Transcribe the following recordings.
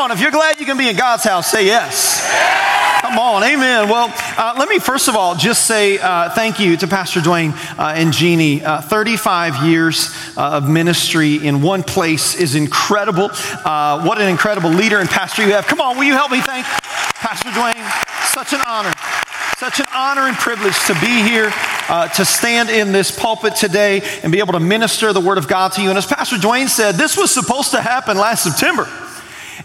on, if you're glad you can be in God's house, say yes. Come on, amen. Well, uh, let me first of all just say uh, thank you to Pastor Duane uh, and Jeannie. Uh, 35 years uh, of ministry in one place is incredible. Uh, what an incredible leader and pastor you have. Come on, will you help me thank Pastor Duane? Such an honor. Such an honor and privilege to be here, uh, to stand in this pulpit today and be able to minister the Word of God to you. And as Pastor Duane said, this was supposed to happen last September.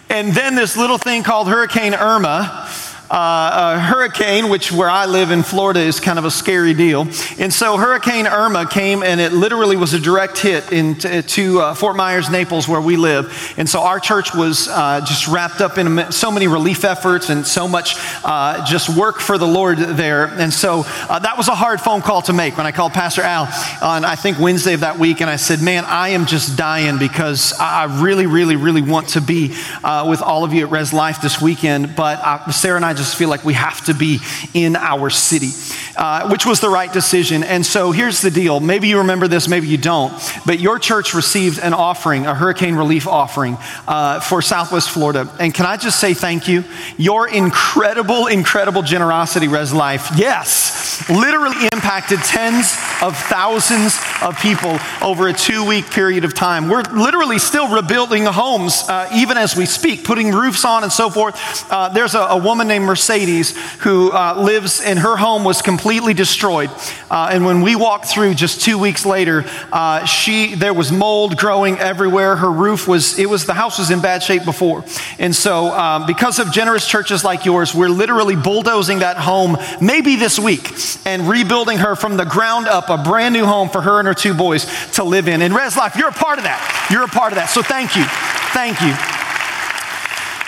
And then this little thing called Hurricane Irma uh, hurricane, which where I live in Florida is kind of a scary deal. And so Hurricane Irma came and it literally was a direct hit into, to uh, Fort Myers, Naples, where we live. And so our church was uh, just wrapped up in so many relief efforts and so much uh, just work for the Lord there. And so uh, that was a hard phone call to make when I called Pastor Al on, I think, Wednesday of that week. And I said, Man, I am just dying because I really, really, really want to be uh, with all of you at Res Life this weekend. But Sarah and I just feel like we have to be in our city, uh, which was the right decision. And so here's the deal maybe you remember this, maybe you don't, but your church received an offering, a hurricane relief offering uh, for Southwest Florida. And can I just say thank you? Your incredible, incredible generosity, Res Life, yes, literally impacted tens of thousands of people over a two week period of time. We're literally still rebuilding homes uh, even as we speak, putting roofs on and so forth. Uh, there's a, a woman named Mercedes who uh, lives and her home was completely destroyed. Uh, and when we walked through just two weeks later, uh, she there was mold growing everywhere. Her roof was it was the house was in bad shape before, and so um, because of generous churches like yours, we're literally bulldozing that home maybe this week and rebuilding her from the ground up, a brand new home for her and her two boys to live in. And Res Life, you're a part of that. You're a part of that. So thank you, thank you.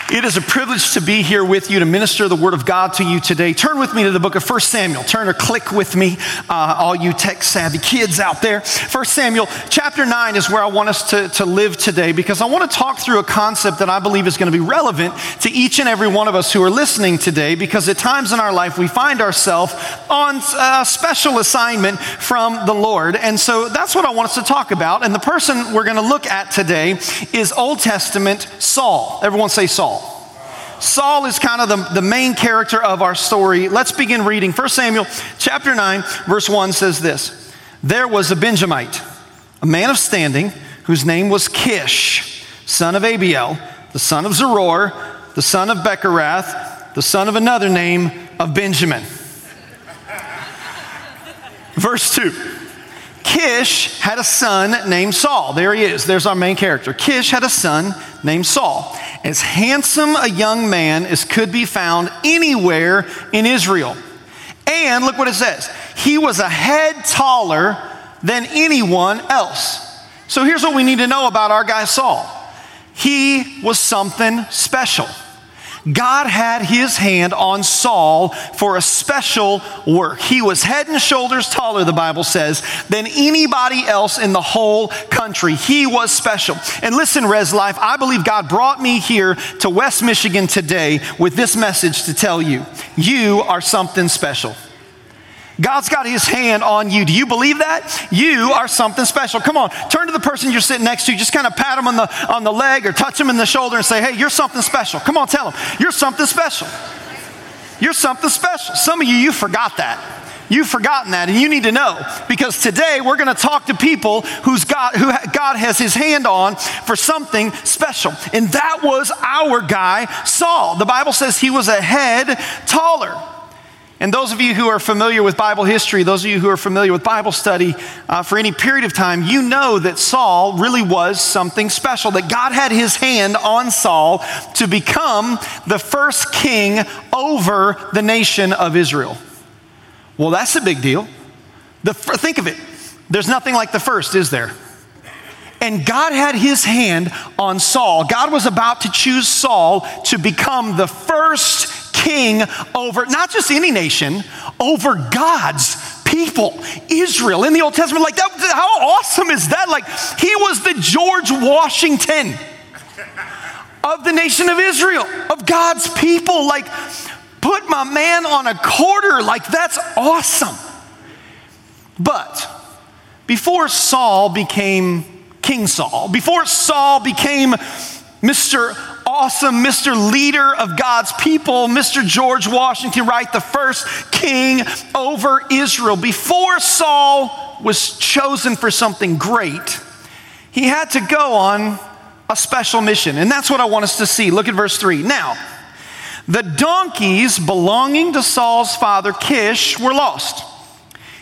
It is a privilege to be here with you to minister the word of God to you today. Turn with me to the book of 1 Samuel. Turn or click with me, uh, all you tech savvy kids out there. 1 Samuel chapter 9 is where I want us to, to live today because I want to talk through a concept that I believe is going to be relevant to each and every one of us who are listening today because at times in our life we find ourselves on a special assignment from the Lord. And so that's what I want us to talk about. And the person we're going to look at today is Old Testament Saul. Everyone say Saul. Saul is kind of the, the main character of our story. Let's begin reading. 1 Samuel chapter 9, verse 1 says this There was a Benjamite, a man of standing, whose name was Kish, son of Abiel, the son of Zeror, the son of Bechorath, the son of another name of Benjamin. Verse 2. Kish had a son named Saul. There he is. There's our main character. Kish had a son named Saul as handsome a young man as could be found anywhere in Israel. And look what it says he was a head taller than anyone else. So here's what we need to know about our guy Saul he was something special. God had his hand on Saul for a special work. He was head and shoulders taller, the Bible says, than anybody else in the whole country. He was special. And listen, Res Life, I believe God brought me here to West Michigan today with this message to tell you you are something special. God's got his hand on you. Do you believe that? You are something special. Come on, turn to the person you're sitting next to. Just kind of pat them on the, on the leg or touch them in the shoulder and say, hey, you're something special. Come on, tell them, you're something special. You're something special. Some of you, you forgot that. You've forgotten that, and you need to know because today we're going to talk to people who's God, who God has His hand on for something special, and that was our guy Saul. The Bible says he was a head taller. And those of you who are familiar with Bible history, those of you who are familiar with Bible study uh, for any period of time, you know that Saul really was something special, that God had his hand on Saul to become the first king over the nation of Israel. Well, that's a big deal. The, think of it. There's nothing like the first, is there? And God had his hand on Saul. God was about to choose Saul to become the first king over not just any nation, over God's people, Israel in the Old Testament. Like that, how awesome is that? Like he was the George Washington of the nation of Israel, of God's people. Like, put my man on a quarter. Like, that's awesome. But before Saul became King Saul, before Saul became Mr awesome Mr. Leader of God's people, Mr. George Washington, right? The first king over Israel. Before Saul was chosen for something great, he had to go on a special mission. And that's what I want us to see. Look at verse 3. Now, the donkeys belonging to Saul's father Kish were lost.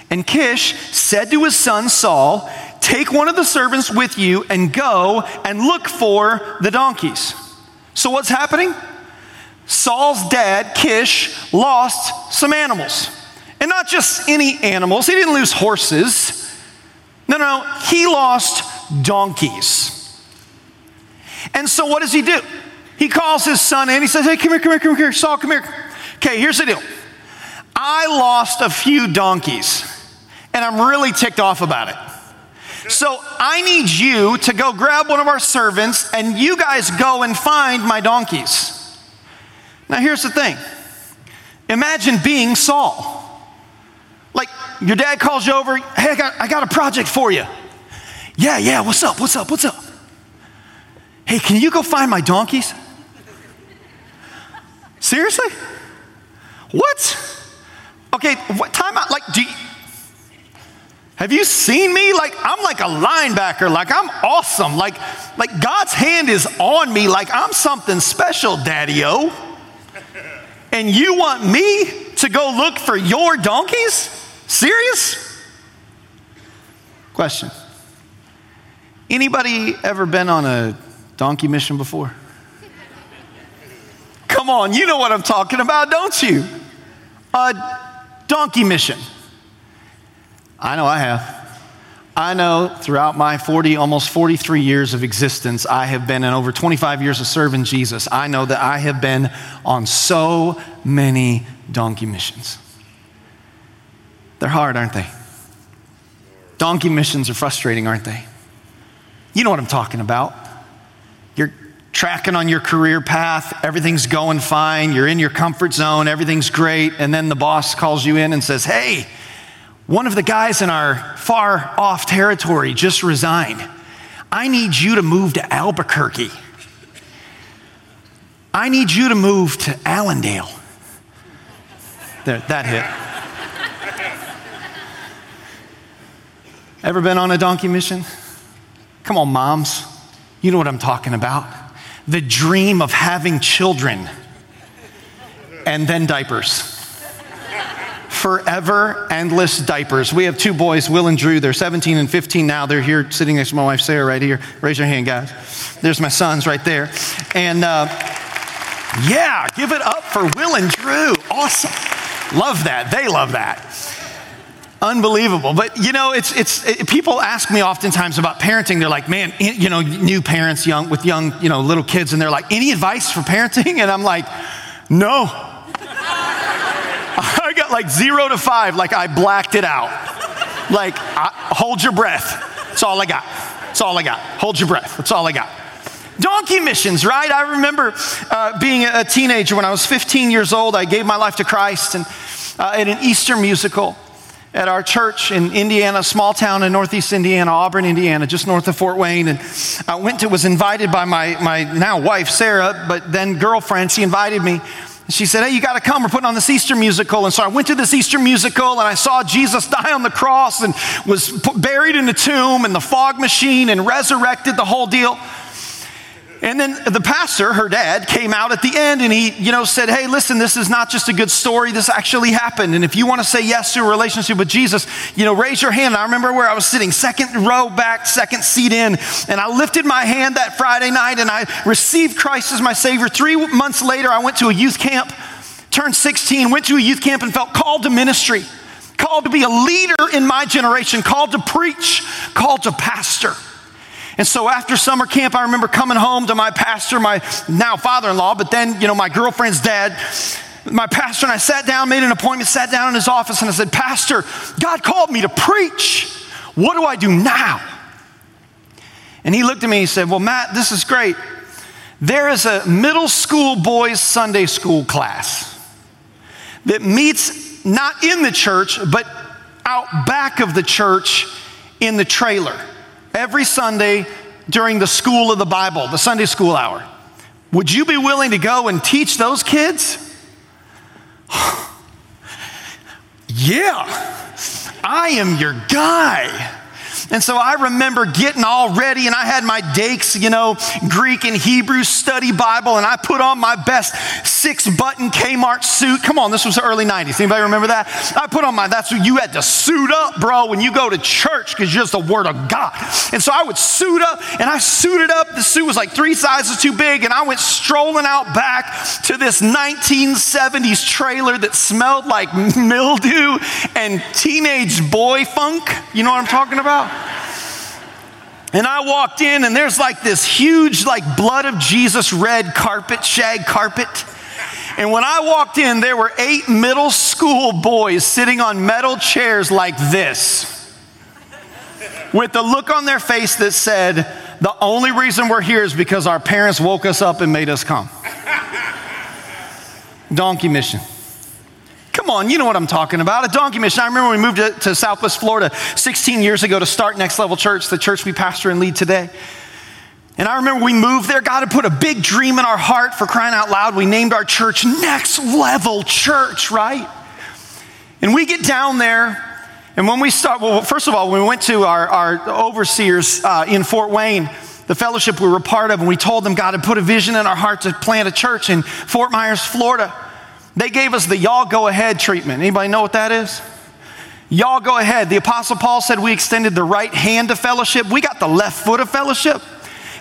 And Kish said to his son Saul, Take one of the servants with you and go and look for the donkeys. So, what's happening? Saul's dad, Kish, lost some animals. And not just any animals, he didn't lose horses. No, no, he lost donkeys. And so, what does he do? He calls his son in. He says, Hey, come here, come here, come here. Saul, come here. Okay, here's the deal. I lost a few donkeys, and I'm really ticked off about it. So I need you to go grab one of our servants, and you guys go and find my donkeys. Now, here's the thing imagine being Saul. Like, your dad calls you over, hey, I got, I got a project for you. Yeah, yeah, what's up, what's up, what's up? Hey, can you go find my donkeys? Seriously? What? Okay, what time out? Have you seen me? Like, I'm like a linebacker. Like, I'm awesome. Like, like God's hand is on me. Like, I'm something special, Daddy O. And you want me to go look for your donkeys? Serious? Question. Anybody ever been on a donkey mission before? Come on, you know what I'm talking about, don't you? A donkey mission. I know I have. I know throughout my 40, almost 43 years of existence, I have been in over 25 years of serving Jesus. I know that I have been on so many donkey missions. They're hard, aren't they? Donkey missions are frustrating, aren't they? You know what I'm talking about. You're tracking on your career path, everything's going fine, you're in your comfort zone, everything's great, and then the boss calls you in and says, Hey, one of the guys in our far off territory just resigned. I need you to move to Albuquerque. I need you to move to Allendale. There, that hit. Ever been on a donkey mission? Come on, moms. You know what I'm talking about. The dream of having children and then diapers forever endless diapers. We have two boys, Will and Drew. They're 17 and 15 now. They're here sitting next to my wife, Sarah, right here. Raise your hand, guys. There's my sons right there. And uh, yeah, give it up for Will and Drew. Awesome. Love that. They love that. Unbelievable. But you know, it's, it's, it, people ask me oftentimes about parenting. They're like, man, you know, new parents young, with young, you know, little kids, and they're like, any advice for parenting? And I'm like, no got like zero to five, like I blacked it out. Like, I, hold your breath. That's all I got. That's all I got. Hold your breath. That's all I got. Donkey missions, right? I remember uh, being a teenager when I was 15 years old. I gave my life to Christ and uh, at an Easter musical at our church in Indiana, small town in northeast Indiana, Auburn, Indiana, just north of Fort Wayne. And I went to, was invited by my, my now wife, Sarah, but then girlfriend. She invited me she said, Hey, you got to come. We're putting on this Easter musical. And so I went to this Easter musical and I saw Jesus die on the cross and was buried in the tomb and the fog machine and resurrected, the whole deal. And then the pastor, her dad, came out at the end and he, you know, said, Hey, listen, this is not just a good story. This actually happened. And if you want to say yes to a relationship with Jesus, you know, raise your hand. I remember where I was sitting, second row back, second seat in. And I lifted my hand that Friday night and I received Christ as my Savior. Three months later, I went to a youth camp, turned 16, went to a youth camp and felt called to ministry, called to be a leader in my generation, called to preach, called to pastor. And so after summer camp, I remember coming home to my pastor, my now father in law, but then, you know, my girlfriend's dad. My pastor and I sat down, made an appointment, sat down in his office, and I said, Pastor, God called me to preach. What do I do now? And he looked at me and he said, Well, Matt, this is great. There is a middle school boys' Sunday school class that meets not in the church, but out back of the church in the trailer every Sunday during the school of the Bible, the Sunday school hour. Would you be willing to go and teach those kids? yeah, I am your guy. And so I remember getting all ready, and I had my Dakes, you know, Greek and Hebrew study Bible, and I put on my best six button Kmart suit. Come on, this was the early 90s. Anybody remember that? I put on my, that's what you had to suit up, bro, when you go to church, because you're just the Word of God. And so I would suit up, and I suited up. The suit was like three sizes too big, and I went strolling out back to this 1970s trailer that smelled like mildew and teenage boy funk. You know what I'm talking about? And I walked in, and there's like this huge, like blood of Jesus red carpet, shag carpet. And when I walked in, there were eight middle school boys sitting on metal chairs like this, with the look on their face that said, The only reason we're here is because our parents woke us up and made us come. Donkey mission. Come on, you know what I'm talking about. A donkey mission. I remember we moved to, to, Southwest Florida 16 years ago to start Next Level Church, the church we pastor and lead today. And I remember we moved there. God had put a big dream in our heart for crying out loud. We named our church Next Level Church, right? And we get down there, and when we start, well, first of all, when we went to our, our overseers uh, in Fort Wayne, the fellowship we were part of, and we told them God had put a vision in our heart to plant a church in Fort Myers, Florida. They gave us the y'all go ahead treatment. Anybody know what that is? Y'all go ahead. The Apostle Paul said we extended the right hand of fellowship. We got the left foot of fellowship.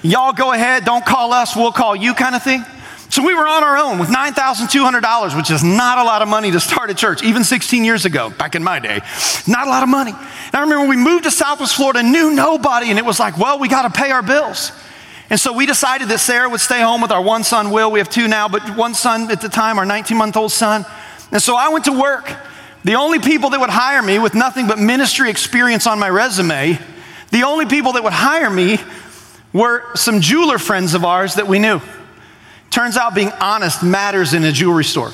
Y'all go ahead. Don't call us. We'll call you kind of thing. So we were on our own with $9,200, which is not a lot of money to start a church, even 16 years ago, back in my day. Not a lot of money. And I remember we moved to Southwest Florida, knew nobody, and it was like, well, we got to pay our bills. And so we decided that Sarah would stay home with our one son, Will. We have two now, but one son at the time, our 19 month old son. And so I went to work. The only people that would hire me with nothing but ministry experience on my resume, the only people that would hire me were some jeweler friends of ours that we knew. Turns out being honest matters in a jewelry store.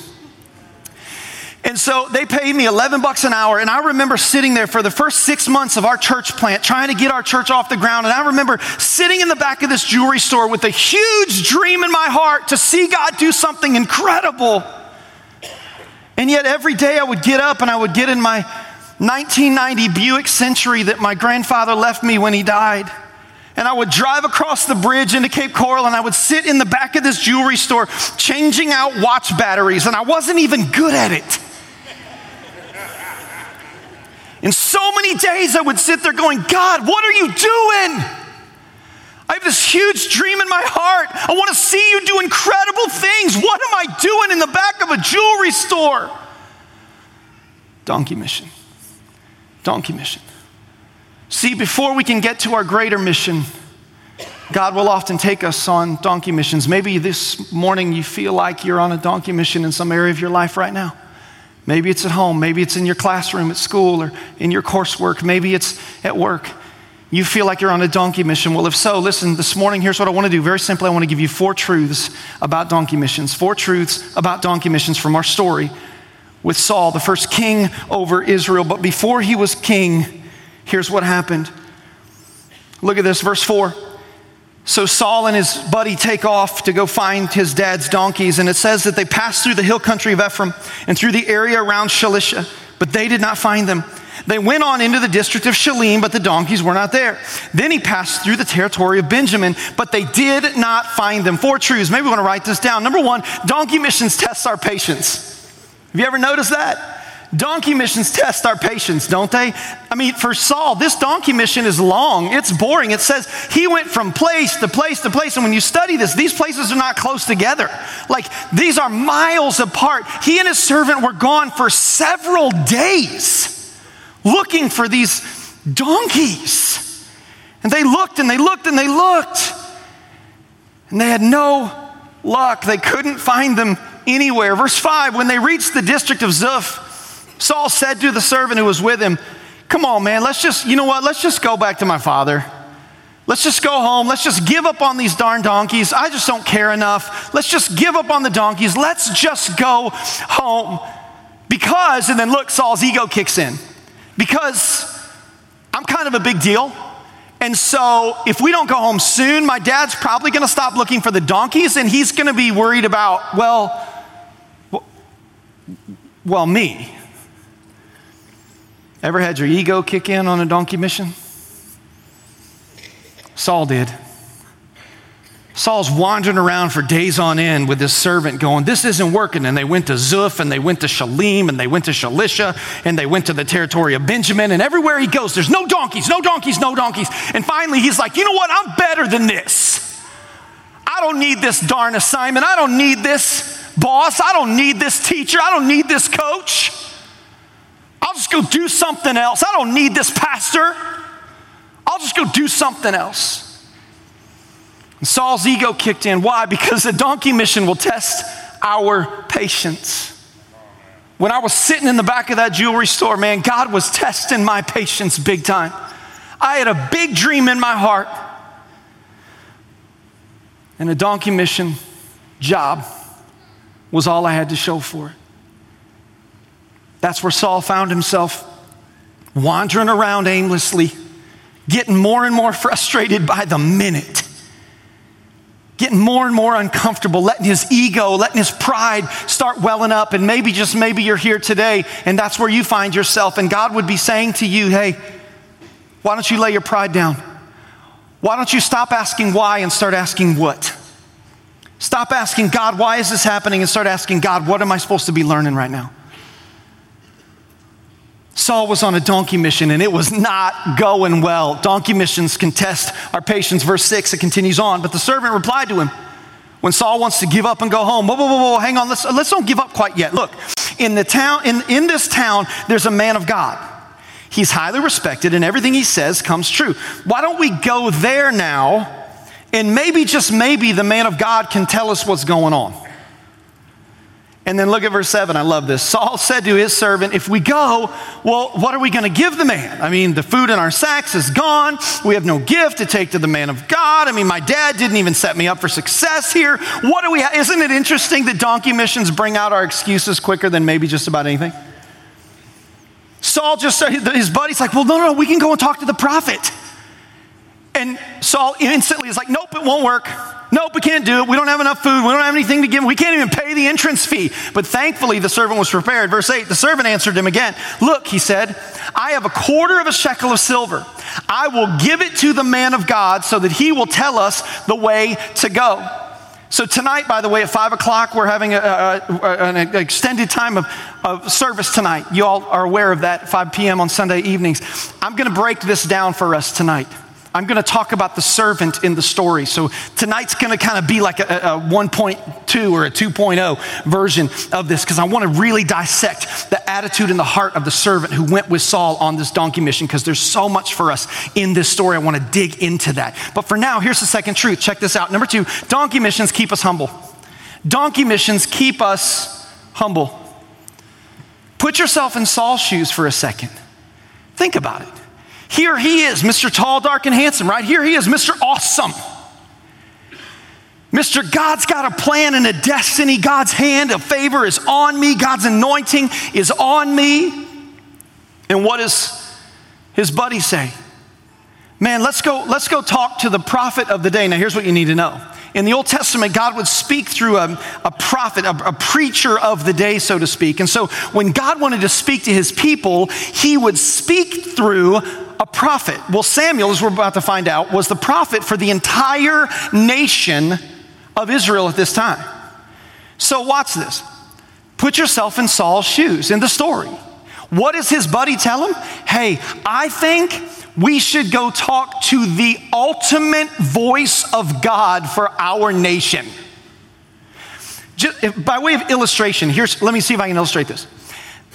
And so they paid me 11 bucks an hour. And I remember sitting there for the first six months of our church plant, trying to get our church off the ground. And I remember sitting in the back of this jewelry store with a huge dream in my heart to see God do something incredible. And yet every day I would get up and I would get in my 1990 Buick Century that my grandfather left me when he died. And I would drive across the bridge into Cape Coral and I would sit in the back of this jewelry store changing out watch batteries. And I wasn't even good at it. And so many days I would sit there going, God, what are you doing? I have this huge dream in my heart. I want to see you do incredible things. What am I doing in the back of a jewelry store? Donkey mission. Donkey mission. See, before we can get to our greater mission, God will often take us on donkey missions. Maybe this morning you feel like you're on a donkey mission in some area of your life right now. Maybe it's at home. Maybe it's in your classroom at school or in your coursework. Maybe it's at work. You feel like you're on a donkey mission. Well, if so, listen, this morning, here's what I want to do. Very simply, I want to give you four truths about donkey missions. Four truths about donkey missions from our story with Saul, the first king over Israel. But before he was king, here's what happened. Look at this, verse 4. So Saul and his buddy take off to go find his dad's donkeys, and it says that they passed through the hill country of Ephraim and through the area around Shalisha, but they did not find them. They went on into the district of Shalim, but the donkeys were not there. Then he passed through the territory of Benjamin, but they did not find them. Four truths. Maybe we want to write this down. Number one, donkey missions tests our patience. Have you ever noticed that? Donkey missions test our patience, don't they? I mean, for Saul, this donkey mission is long. It's boring. It says he went from place to place to place. And when you study this, these places are not close together. Like these are miles apart. He and his servant were gone for several days looking for these donkeys. And they looked and they looked and they looked. And they had no luck. They couldn't find them anywhere. Verse 5 when they reached the district of Zuph, Saul said to the servant who was with him, Come on, man, let's just, you know what? Let's just go back to my father. Let's just go home. Let's just give up on these darn donkeys. I just don't care enough. Let's just give up on the donkeys. Let's just go home. Because, and then look, Saul's ego kicks in. Because I'm kind of a big deal. And so, if we don't go home soon, my dad's probably going to stop looking for the donkeys and he's going to be worried about, well, well, me. Ever had your ego kick in on a donkey mission? Saul did. Saul's wandering around for days on end with this servant going, This isn't working. And they went to Zuph and they went to Shalim and they went to Shalisha and they went to the territory of Benjamin. And everywhere he goes, there's no donkeys, no donkeys, no donkeys. And finally, he's like, You know what? I'm better than this. I don't need this darn assignment. I don't need this boss. I don't need this teacher. I don't need this coach. I'll just go do something else. I don't need this pastor. I'll just go do something else. And Saul's ego kicked in. Why? Because the donkey mission will test our patience. When I was sitting in the back of that jewelry store, man, God was testing my patience big time. I had a big dream in my heart and a donkey mission job was all I had to show for it. That's where Saul found himself wandering around aimlessly, getting more and more frustrated by the minute, getting more and more uncomfortable, letting his ego, letting his pride start welling up. And maybe, just maybe, you're here today and that's where you find yourself. And God would be saying to you, hey, why don't you lay your pride down? Why don't you stop asking why and start asking what? Stop asking God, why is this happening? And start asking God, what am I supposed to be learning right now? Saul was on a donkey mission and it was not going well. Donkey missions can test our patience. Verse 6, it continues on. But the servant replied to him when Saul wants to give up and go home. Whoa, whoa, whoa, whoa hang on, let's, let's don't give up quite yet. Look, in, the town, in, in this town, there's a man of God. He's highly respected and everything he says comes true. Why don't we go there now and maybe, just maybe, the man of God can tell us what's going on? And then look at verse 7. I love this. Saul said to his servant, If we go, well, what are we going to give the man? I mean, the food in our sacks is gone. We have no gift to take to the man of God. I mean, my dad didn't even set me up for success here. What do we have? Isn't it interesting that donkey missions bring out our excuses quicker than maybe just about anything? Saul just said, his buddy's like, Well, no, no, no, we can go and talk to the prophet. And Saul instantly is like, Nope, it won't work. Nope, we can't do it. We don't have enough food. We don't have anything to give. We can't even pay the entrance fee. But thankfully, the servant was prepared. Verse 8 the servant answered him again Look, he said, I have a quarter of a shekel of silver. I will give it to the man of God so that he will tell us the way to go. So, tonight, by the way, at 5 o'clock, we're having a, a, an extended time of, of service tonight. You all are aware of that, 5 p.m. on Sunday evenings. I'm going to break this down for us tonight. I'm going to talk about the servant in the story. So tonight's going to kind of be like a, a 1.2 or a 2.0 version of this because I want to really dissect the attitude and the heart of the servant who went with Saul on this donkey mission because there's so much for us in this story. I want to dig into that. But for now, here's the second truth. Check this out. Number two, donkey missions keep us humble. Donkey missions keep us humble. Put yourself in Saul's shoes for a second. Think about it. Here he is, Mr. Tall, Dark, and Handsome, right? Here he is, Mr. Awesome. Mr. God's got a plan and a destiny. God's hand of favor is on me. God's anointing is on me. And what does his buddy say? Man, let's go, let's go talk to the prophet of the day. Now, here's what you need to know. In the Old Testament, God would speak through a, a prophet, a, a preacher of the day, so to speak. And so when God wanted to speak to his people, he would speak through a prophet. Well, Samuel, as we're about to find out, was the prophet for the entire nation of Israel at this time. So, watch this. Put yourself in Saul's shoes in the story. What does his buddy tell him? Hey, I think we should go talk to the ultimate voice of God for our nation. Just, by way of illustration, here's let me see if I can illustrate this.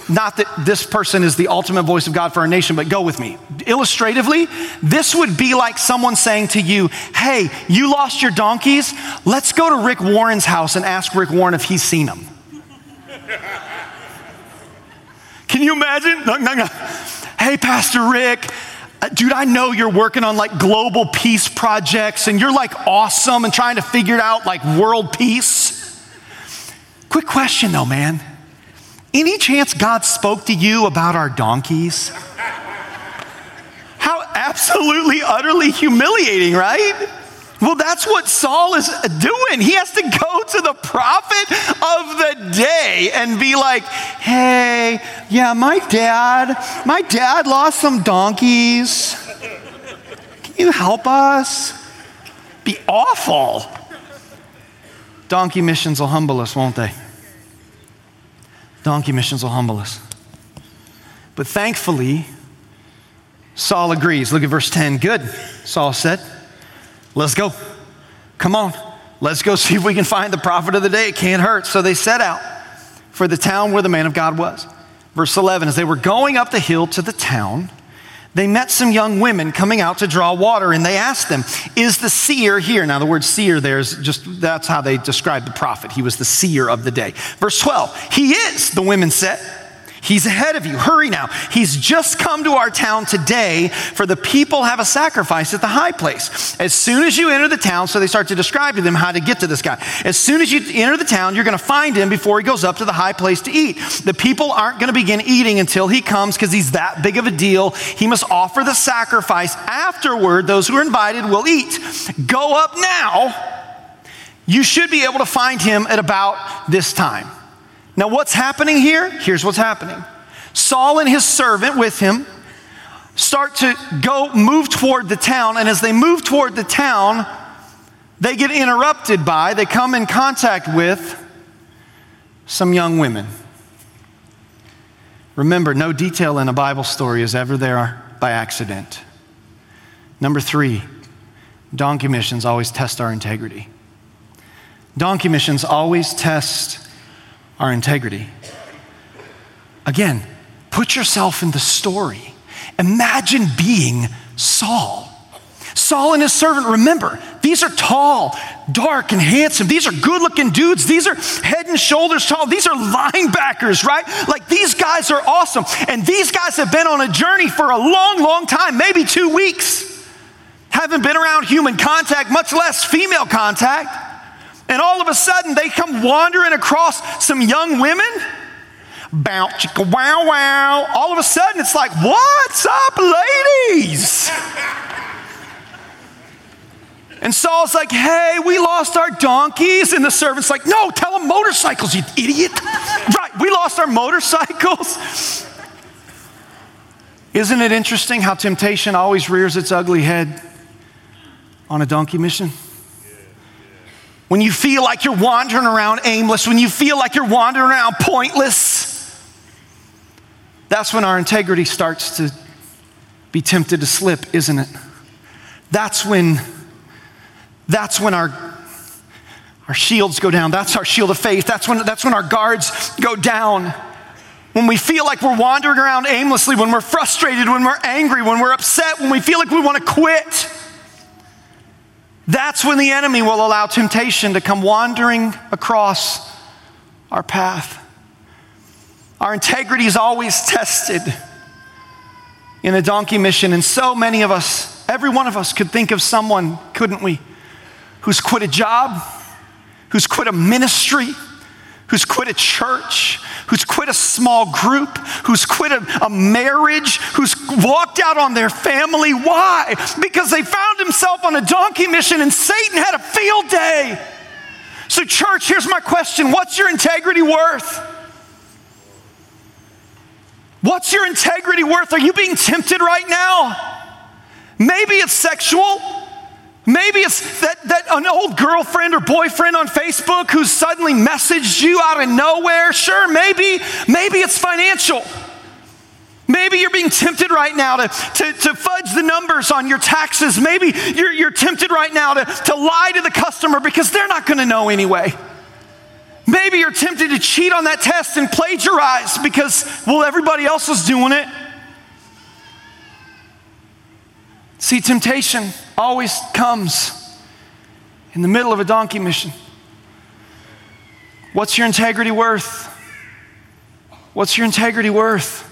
Not that this person is the ultimate voice of God for our nation, but go with me. Illustratively, this would be like someone saying to you, Hey, you lost your donkeys. Let's go to Rick Warren's house and ask Rick Warren if he's seen them. Can you imagine? No, no, no. Hey, Pastor Rick, uh, dude, I know you're working on like global peace projects and you're like awesome and trying to figure out like world peace. Quick question though, man. Any chance God spoke to you about our donkeys? How absolutely utterly humiliating, right? Well, that's what Saul is doing. He has to go to the prophet of the day and be like, hey, yeah, my dad, my dad lost some donkeys. Can you help us? Be awful. Donkey missions will humble us, won't they? Donkey missions will humble us. But thankfully, Saul agrees. Look at verse 10. Good, Saul said. Let's go. Come on. Let's go see if we can find the prophet of the day. It can't hurt. So they set out for the town where the man of God was. Verse 11 As they were going up the hill to the town, they met some young women coming out to draw water, and they asked them, Is the seer here? Now, the word seer there is just that's how they described the prophet. He was the seer of the day. Verse 12 He is, the women said. He's ahead of you. Hurry now. He's just come to our town today, for the people have a sacrifice at the high place. As soon as you enter the town, so they start to describe to them how to get to this guy. As soon as you enter the town, you're going to find him before he goes up to the high place to eat. The people aren't going to begin eating until he comes because he's that big of a deal. He must offer the sacrifice. Afterward, those who are invited will eat. Go up now. You should be able to find him at about this time. Now, what's happening here? Here's what's happening Saul and his servant with him start to go move toward the town, and as they move toward the town, they get interrupted by, they come in contact with some young women. Remember, no detail in a Bible story is ever there by accident. Number three, donkey missions always test our integrity. Donkey missions always test our integrity. Again, put yourself in the story. Imagine being Saul. Saul and his servant, remember, these are tall, dark, and handsome. These are good looking dudes. These are head and shoulders tall. These are linebackers, right? Like these guys are awesome. And these guys have been on a journey for a long, long time, maybe two weeks. Haven't been around human contact, much less female contact. And all of a sudden, they come wandering across some young women. Bow, chicka, wow, wow. All of a sudden, it's like, what's up, ladies? And Saul's like, hey, we lost our donkeys. And the servant's like, no, tell them motorcycles, you idiot. right, we lost our motorcycles. Isn't it interesting how temptation always rears its ugly head on a donkey mission? When you feel like you're wandering around aimless, when you feel like you're wandering around pointless, that's when our integrity starts to be tempted to slip, isn't it? That's when that's when our our shields go down. That's our shield of faith. That's when that's when our guards go down. When we feel like we're wandering around aimlessly, when we're frustrated, when we're angry, when we're upset, when we feel like we want to quit. That's when the enemy will allow temptation to come wandering across our path. Our integrity is always tested in a donkey mission, and so many of us, every one of us, could think of someone, couldn't we, who's quit a job, who's quit a ministry, who's quit a church, who's quit a small group, who's quit a, a, marriage, who's walked out on their family. Why? Because they found himself on a donkey mission and Satan had a field day. So, church, here's my question What's your integrity worth? What's your integrity worth? Are you being tempted right now? Maybe it's sexual. Maybe it's that, that an old girlfriend or boyfriend on Facebook who suddenly messaged you out of nowhere. Sure, maybe, maybe it's financial. Maybe you're being tempted right now to, to, to fudge the numbers on your taxes. Maybe you're, you're tempted right now to, to lie to the customer because they're not going to know anyway. Maybe you're tempted to cheat on that test and plagiarize because, well, everybody else is doing it. See, temptation always comes in the middle of a donkey mission. What's your integrity worth? What's your integrity worth?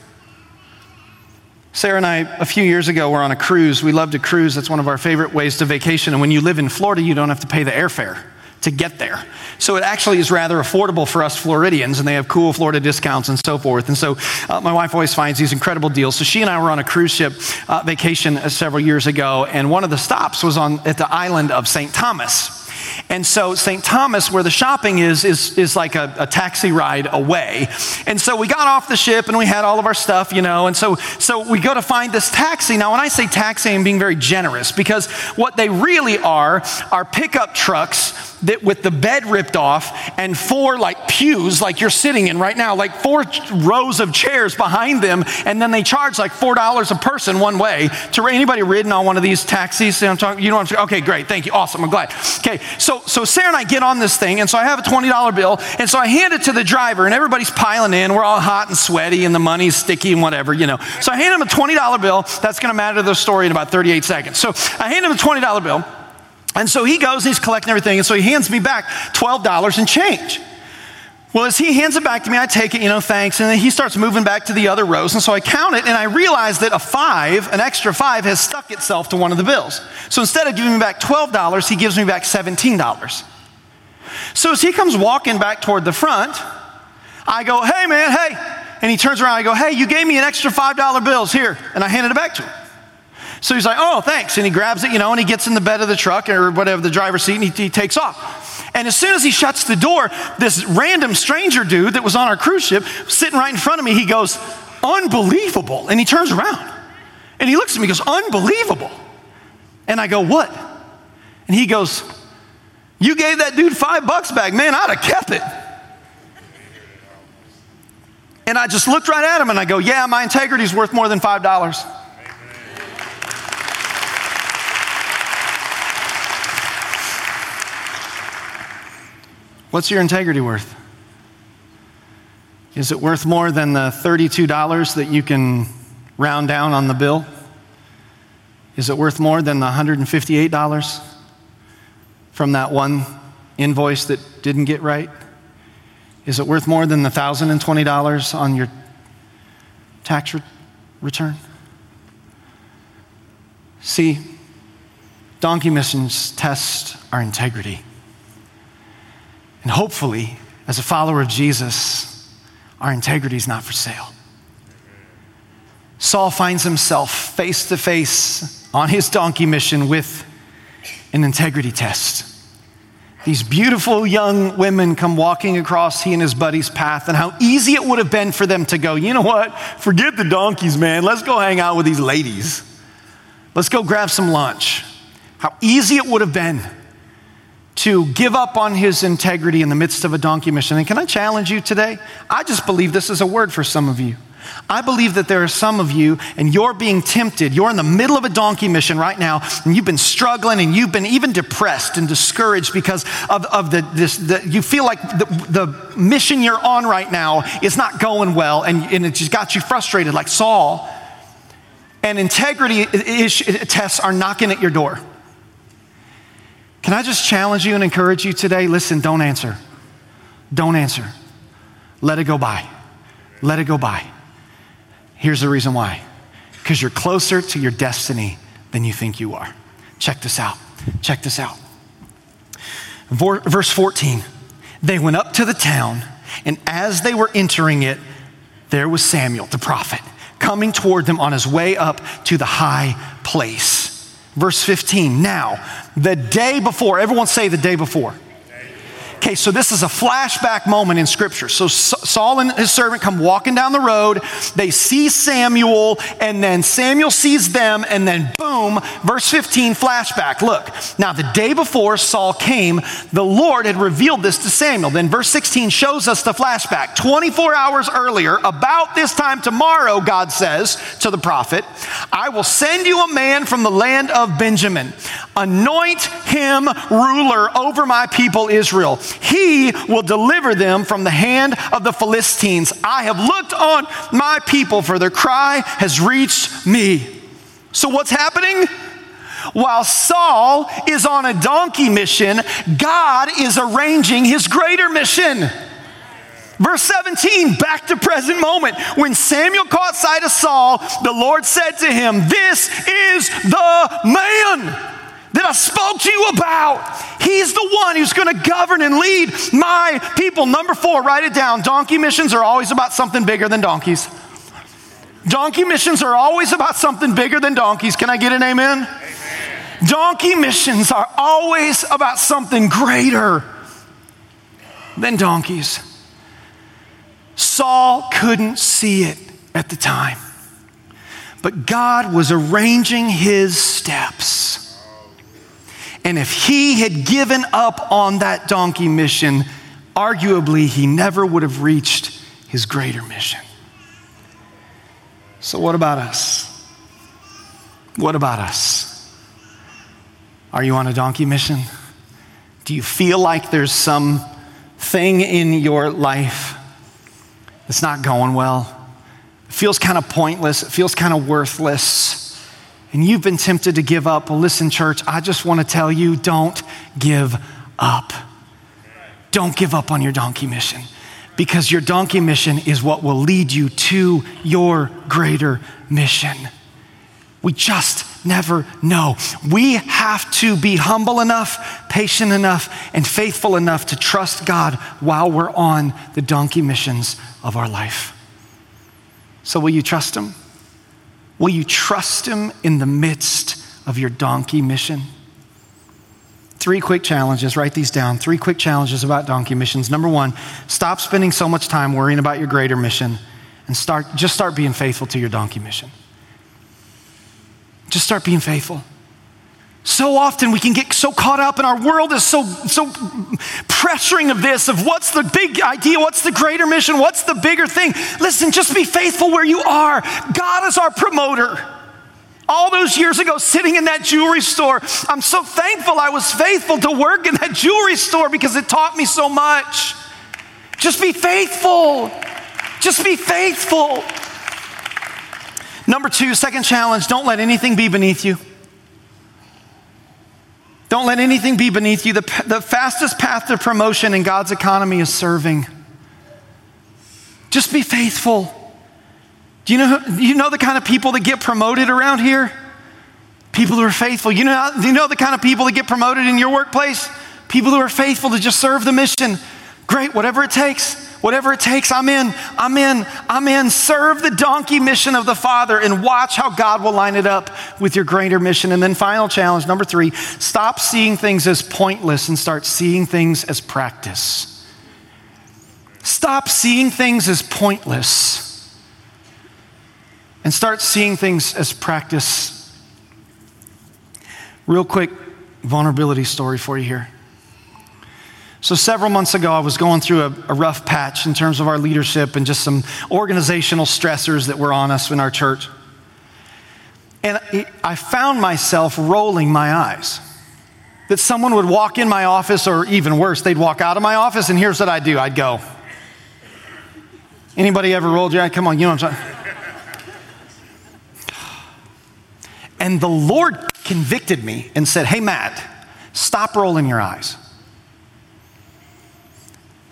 Sarah and I, a few years ago, were on a cruise. We love to cruise. That's one of our favorite ways to vacation. And when you live in Florida, you don't have to pay the airfare to get there. So it actually is rather affordable for us Floridians, and they have cool Florida discounts and so forth. And so uh, my wife always finds these incredible deals. So she and I were on a cruise ship uh, vacation uh, several years ago, and one of the stops was on at the island of St. Thomas. And so St. Thomas, where the shopping is, is, is like a, a, taxi ride away. And so we got off the ship and we had all of our stuff, you know. And so, so we go to find this taxi. Now, when I say taxi, I'm being very generous because what they really are are pickup trucks that with the bed ripped off and four like pews like you're sitting in right now, like four rows of chairs behind them, and then they charge like four dollars a person one way. To anybody ridden on one of these taxis? I'm talking, you know what I'm saying? Okay, great, thank you, awesome, I'm glad. Okay, so so Sarah and I get on this thing, and so I have a twenty dollar bill, and so I hand it to the driver, and everybody's piling in. We're all hot and sweaty, and the money's sticky and whatever, you know. So I hand him a twenty dollar bill. That's going to matter to the story in about 38 seconds. So I hand him a twenty dollar bill. And so he goes and he's collecting everything. And so he hands me back $12 and change. Well, as he hands it back to me, I take it, you know, thanks. And then he starts moving back to the other rows. And so I count it and I realize that a five, an extra five, has stuck itself to one of the bills. So instead of giving me back $12, he gives me back $17. So as he comes walking back toward the front, I go, hey man, hey. And he turns around, I go, hey, you gave me an extra $5 bills here. And I handed it back to him. So he's like, oh, thanks. And he grabs it, you know, and he gets in the bed of the truck or whatever, the driver's seat, and he, he takes off. And as soon as he shuts the door, this random stranger dude that was on our cruise ship, sitting right in front of me, he goes, unbelievable. And he turns around and he looks at me goes, unbelievable. And I go, what? And he goes, you gave that dude five bucks back. Man, I'd have kept it. And I just looked right at him and I go, yeah, my integrity's worth more than $5. What's your integrity worth? Is it worth more than the $32 that you can round down on the bill? Is it worth more than the $158 from that one invoice that didn't get right? Is it worth more than the $1,020 on your tax re- return? See, donkey missions test our integrity. And hopefully, as a follower of Jesus, our integrity is not for sale. Saul finds himself face to face on his donkey mission with an integrity test. These beautiful young women come walking across he and his buddy's path, and how easy it would have been for them to go, you know what? Forget the donkeys, man. Let's go hang out with these ladies. Let's go grab some lunch. How easy it would have been to give up on his integrity in the midst of a donkey mission. And can I challenge you today? I just believe this is a word for some of you. I believe that there are some of you, and you're being tempted. You're in the middle of a donkey mission right now, and you've been struggling, and you've been even depressed and discouraged because of, of the, this, the, you feel like the, the mission you're on right now is not going well, and, and it just got you frustrated, like Saul. And integrity tests are knocking at your door. Can I just challenge you and encourage you today? Listen, don't answer. Don't answer. Let it go by. Let it go by. Here's the reason why because you're closer to your destiny than you think you are. Check this out. Check this out. Verse 14 They went up to the town, and as they were entering it, there was Samuel, the prophet, coming toward them on his way up to the high place. Verse 15, now, the day before, everyone say the day before. Okay, so this is a flashback moment in scripture. So Saul and his servant come walking down the road. They see Samuel, and then Samuel sees them, and then boom, verse 15, flashback. Look, now the day before Saul came, the Lord had revealed this to Samuel. Then verse 16 shows us the flashback. 24 hours earlier, about this time tomorrow, God says to the prophet, I will send you a man from the land of Benjamin. Anoint him ruler over my people Israel. He will deliver them from the hand of the Philistines. I have looked on my people, for their cry has reached me. So, what's happening? While Saul is on a donkey mission, God is arranging his greater mission. Verse 17, back to present moment. When Samuel caught sight of Saul, the Lord said to him, This is the man. That I spoke to you about. He's the one who's going to govern and lead my people. Number four, write it down. Donkey missions are always about something bigger than donkeys. Donkey missions are always about something bigger than donkeys. Can I get an amen? amen. Donkey missions are always about something greater than donkeys. Saul couldn't see it at the time, but God was arranging his steps. And if he had given up on that donkey mission, arguably he never would have reached his greater mission. So, what about us? What about us? Are you on a donkey mission? Do you feel like there's some thing in your life that's not going well? It feels kind of pointless, it feels kind of worthless and you've been tempted to give up, well, listen, church, I just want to tell you don't give up. Don't give up on your donkey mission because your donkey mission is what will lead you to your greater mission. We just never know. We have to be humble enough, patient enough, and faithful enough to trust God while we're on the donkey missions of our life. So, will you trust Him? Will you trust Him in the midst of your donkey mission? Three quick challenges, write these down. Three quick challenges about donkey missions. Number one, stop spending so much time worrying about your greater mission and start, just start being faithful to your donkey mission. Just start being faithful. So often we can get so caught up, and our world is so, so pressuring of this of what's the big idea, what's the greater mission, what's the bigger thing. Listen, just be faithful where you are. God is our promoter. All those years ago, sitting in that jewelry store, I'm so thankful I was faithful to work in that jewelry store because it taught me so much. Just be faithful. Just be faithful. Number two, second challenge don't let anything be beneath you. Don't let anything be beneath you. The, the fastest path to promotion in God's economy is serving. Just be faithful. Do you know, you know the kind of people that get promoted around here? People who are faithful. You know, you know the kind of people that get promoted in your workplace? People who are faithful to just serve the mission. Great, whatever it takes. Whatever it takes, I'm in, I'm in, I'm in. Serve the donkey mission of the Father and watch how God will line it up with your greater mission. And then, final challenge number three stop seeing things as pointless and start seeing things as practice. Stop seeing things as pointless and start seeing things as practice. Real quick vulnerability story for you here. So, several months ago, I was going through a, a, rough patch in terms of our leadership and just some organizational stressors that were on us in our church. And I found myself rolling my eyes. That someone would walk in my office, or even worse, they'd walk out of my office, and here's what I'd do I'd go. Anybody ever rolled your eye? Come on, you know what I'm saying? And the Lord convicted me and said, Hey, Matt, stop rolling your eyes.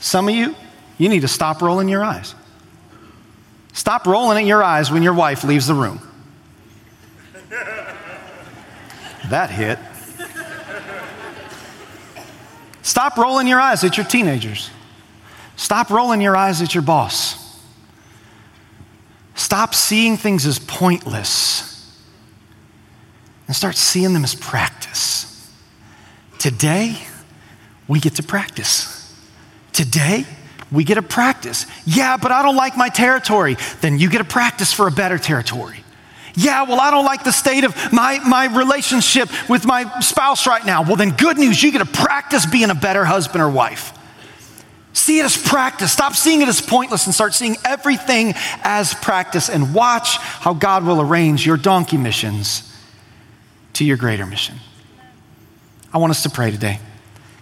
Some of you, you need to stop rolling your eyes. Stop rolling at your eyes when your wife leaves the room. That hit. Stop rolling your eyes at your teenagers. Stop rolling your eyes at your boss. Stop seeing things as pointless and start seeing them as practice. Today, we get to practice. Today, we get a practice. Yeah, but I don't like my territory. Then you get a practice for a better territory. Yeah, well, I don't like the state of my, my relationship with my spouse right now. Well, then, good news, you get to practice being a better husband or wife. See it as practice. Stop seeing it as pointless and start seeing everything as practice and watch how God will arrange your donkey missions to your greater mission. I want us to pray today.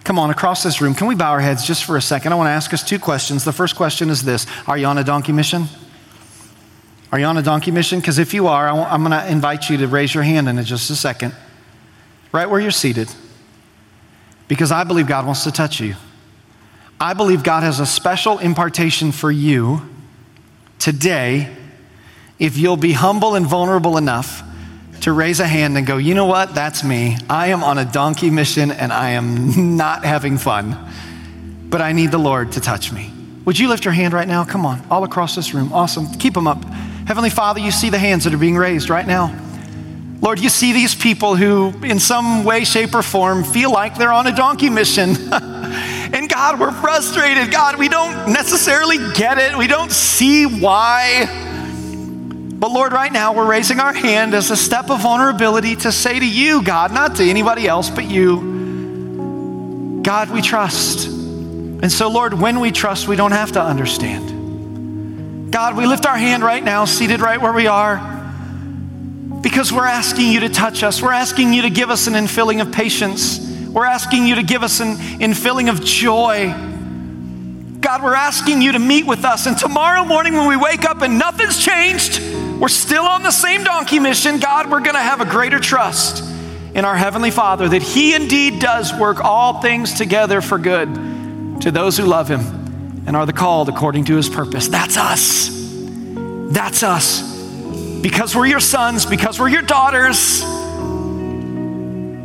Come on, across this room, can we bow our heads just for a second? I want to ask us two questions. The first question is this Are you on a donkey mission? Are you on a donkey mission? Because if you are, I'm going to invite you to raise your hand in just a second, right where you're seated, because I believe God wants to touch you. I believe God has a special impartation for you today if you'll be humble and vulnerable enough to raise a hand and go, you know what? That's me. I am on a donkey mission and I am not having fun, but I need the Lord to touch me. Would you lift your hand right now? Come on, all across this room. Awesome. Keep them up. Heavenly Father, you see the hands that are being raised right now. Lord, you see these people who, in some way, shape, or form, feel like they're on a donkey mission. and God, we're frustrated. God, we don't necessarily get it, we don't see why. But Lord, right now we're raising our hand as a step of vulnerability to say to you, God, not to anybody else but you, God, we trust. And so, Lord, when we trust, we don't have to understand. God, we lift our hand right now, seated right where we are, because we're asking you to touch us. We're asking you to give us an infilling of patience. We're asking you to give us an infilling of joy. God, we're asking you to meet with us. And tomorrow morning, when we wake up and nothing's changed, we're still on the same donkey mission. God, we're going to have a greater trust in our Heavenly Father that He indeed does work all things together for good to those who love Him and are the called according to His purpose. That's us. That's us. Because we're your sons, because we're your daughters,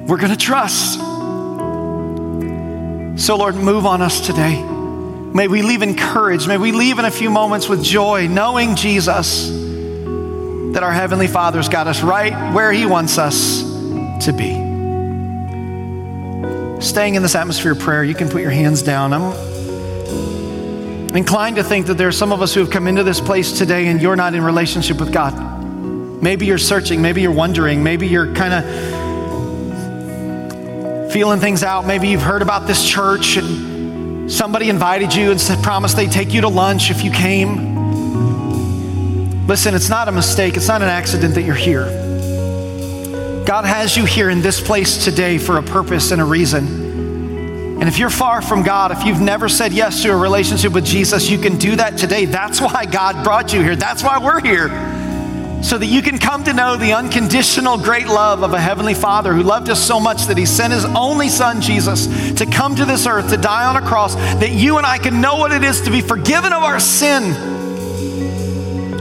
we're going to trust. So, Lord, move on us today. May we leave encouraged. May we leave in a few moments with joy, knowing Jesus that our Heavenly Father's got us right where He wants us to be. Staying in this atmosphere of prayer, you can put your hands down. I'm inclined to think that there are some of us who have come into this place today and you're not in relationship with God. Maybe you're searching, maybe you're wondering, maybe you're kind of feeling things out. Maybe you've heard about this church and somebody invited you and said, promised they'd take you to lunch if you came. Listen, it's not a mistake, it's not an accident that you're here. God has you here in this place today for a purpose and a reason. And if you're far from God, if you've never said yes to a relationship with Jesus, you can do that today. That's why God brought you here. That's why we're here. So that you can come to know the unconditional great love of a Heavenly Father who loved us so much that He sent His only Son, Jesus, to come to this earth, to die on a cross, that you and I can know what it is to be forgiven of our sin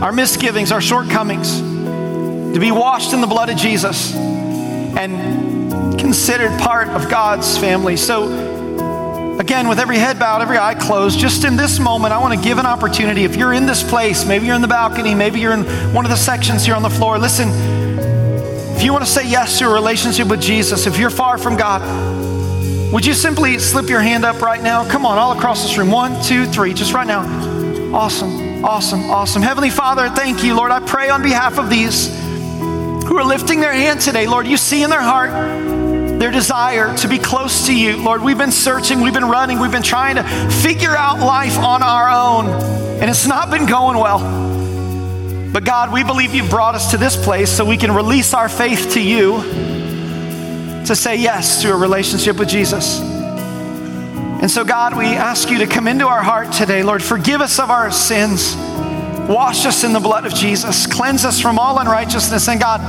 our misgivings, our shortcomings, to be washed in the blood of Jesus and considered part of God's family. So, again, with every head bowed, every eye closed, just in this moment, I want to give an opportunity. If you're in this place, maybe you're in the balcony, maybe you're in one of the sections here on the floor, listen, if you want to say yes to a relationship with Jesus, if you're far from God, would you simply slip your hand up right now? Come on, all across this room. One, two, three, just right now. Awesome. Awesome, awesome. Heavenly Father, thank you, Lord. I pray on behalf of these who are lifting their hand today, Lord. You see in their heart their desire to be close to you. Lord, we've been searching, we've been running, we've been trying to figure out life on our own, and it's not been going well. But God, we believe you've brought us to this place so we can release our faith to you to say yes to a relationship with Jesus. And so, God, we ask you to come into our heart today. Lord, forgive us of our sins. Wash us in the blood of Jesus. Cleanse us from all unrighteousness. And God,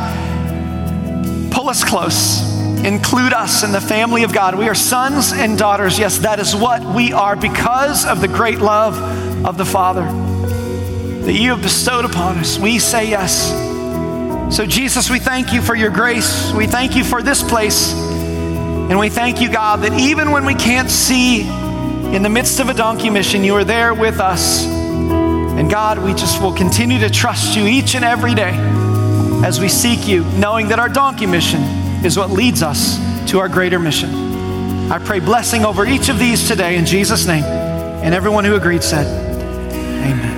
pull us close. Include us in the family of God. We are sons and daughters. Yes, that is what we are because of the great love of the Father that you have bestowed upon us. We say yes. So, Jesus, we thank you for your grace. We thank you for this place. And we thank you, God, that even when we can't see in the midst of a donkey mission, you are there with us. And God, we just will continue to trust you each and every day as we seek you, knowing that our donkey mission is what leads us to our greater mission. I pray blessing over each of these today in Jesus' name. And everyone who agreed said, Amen.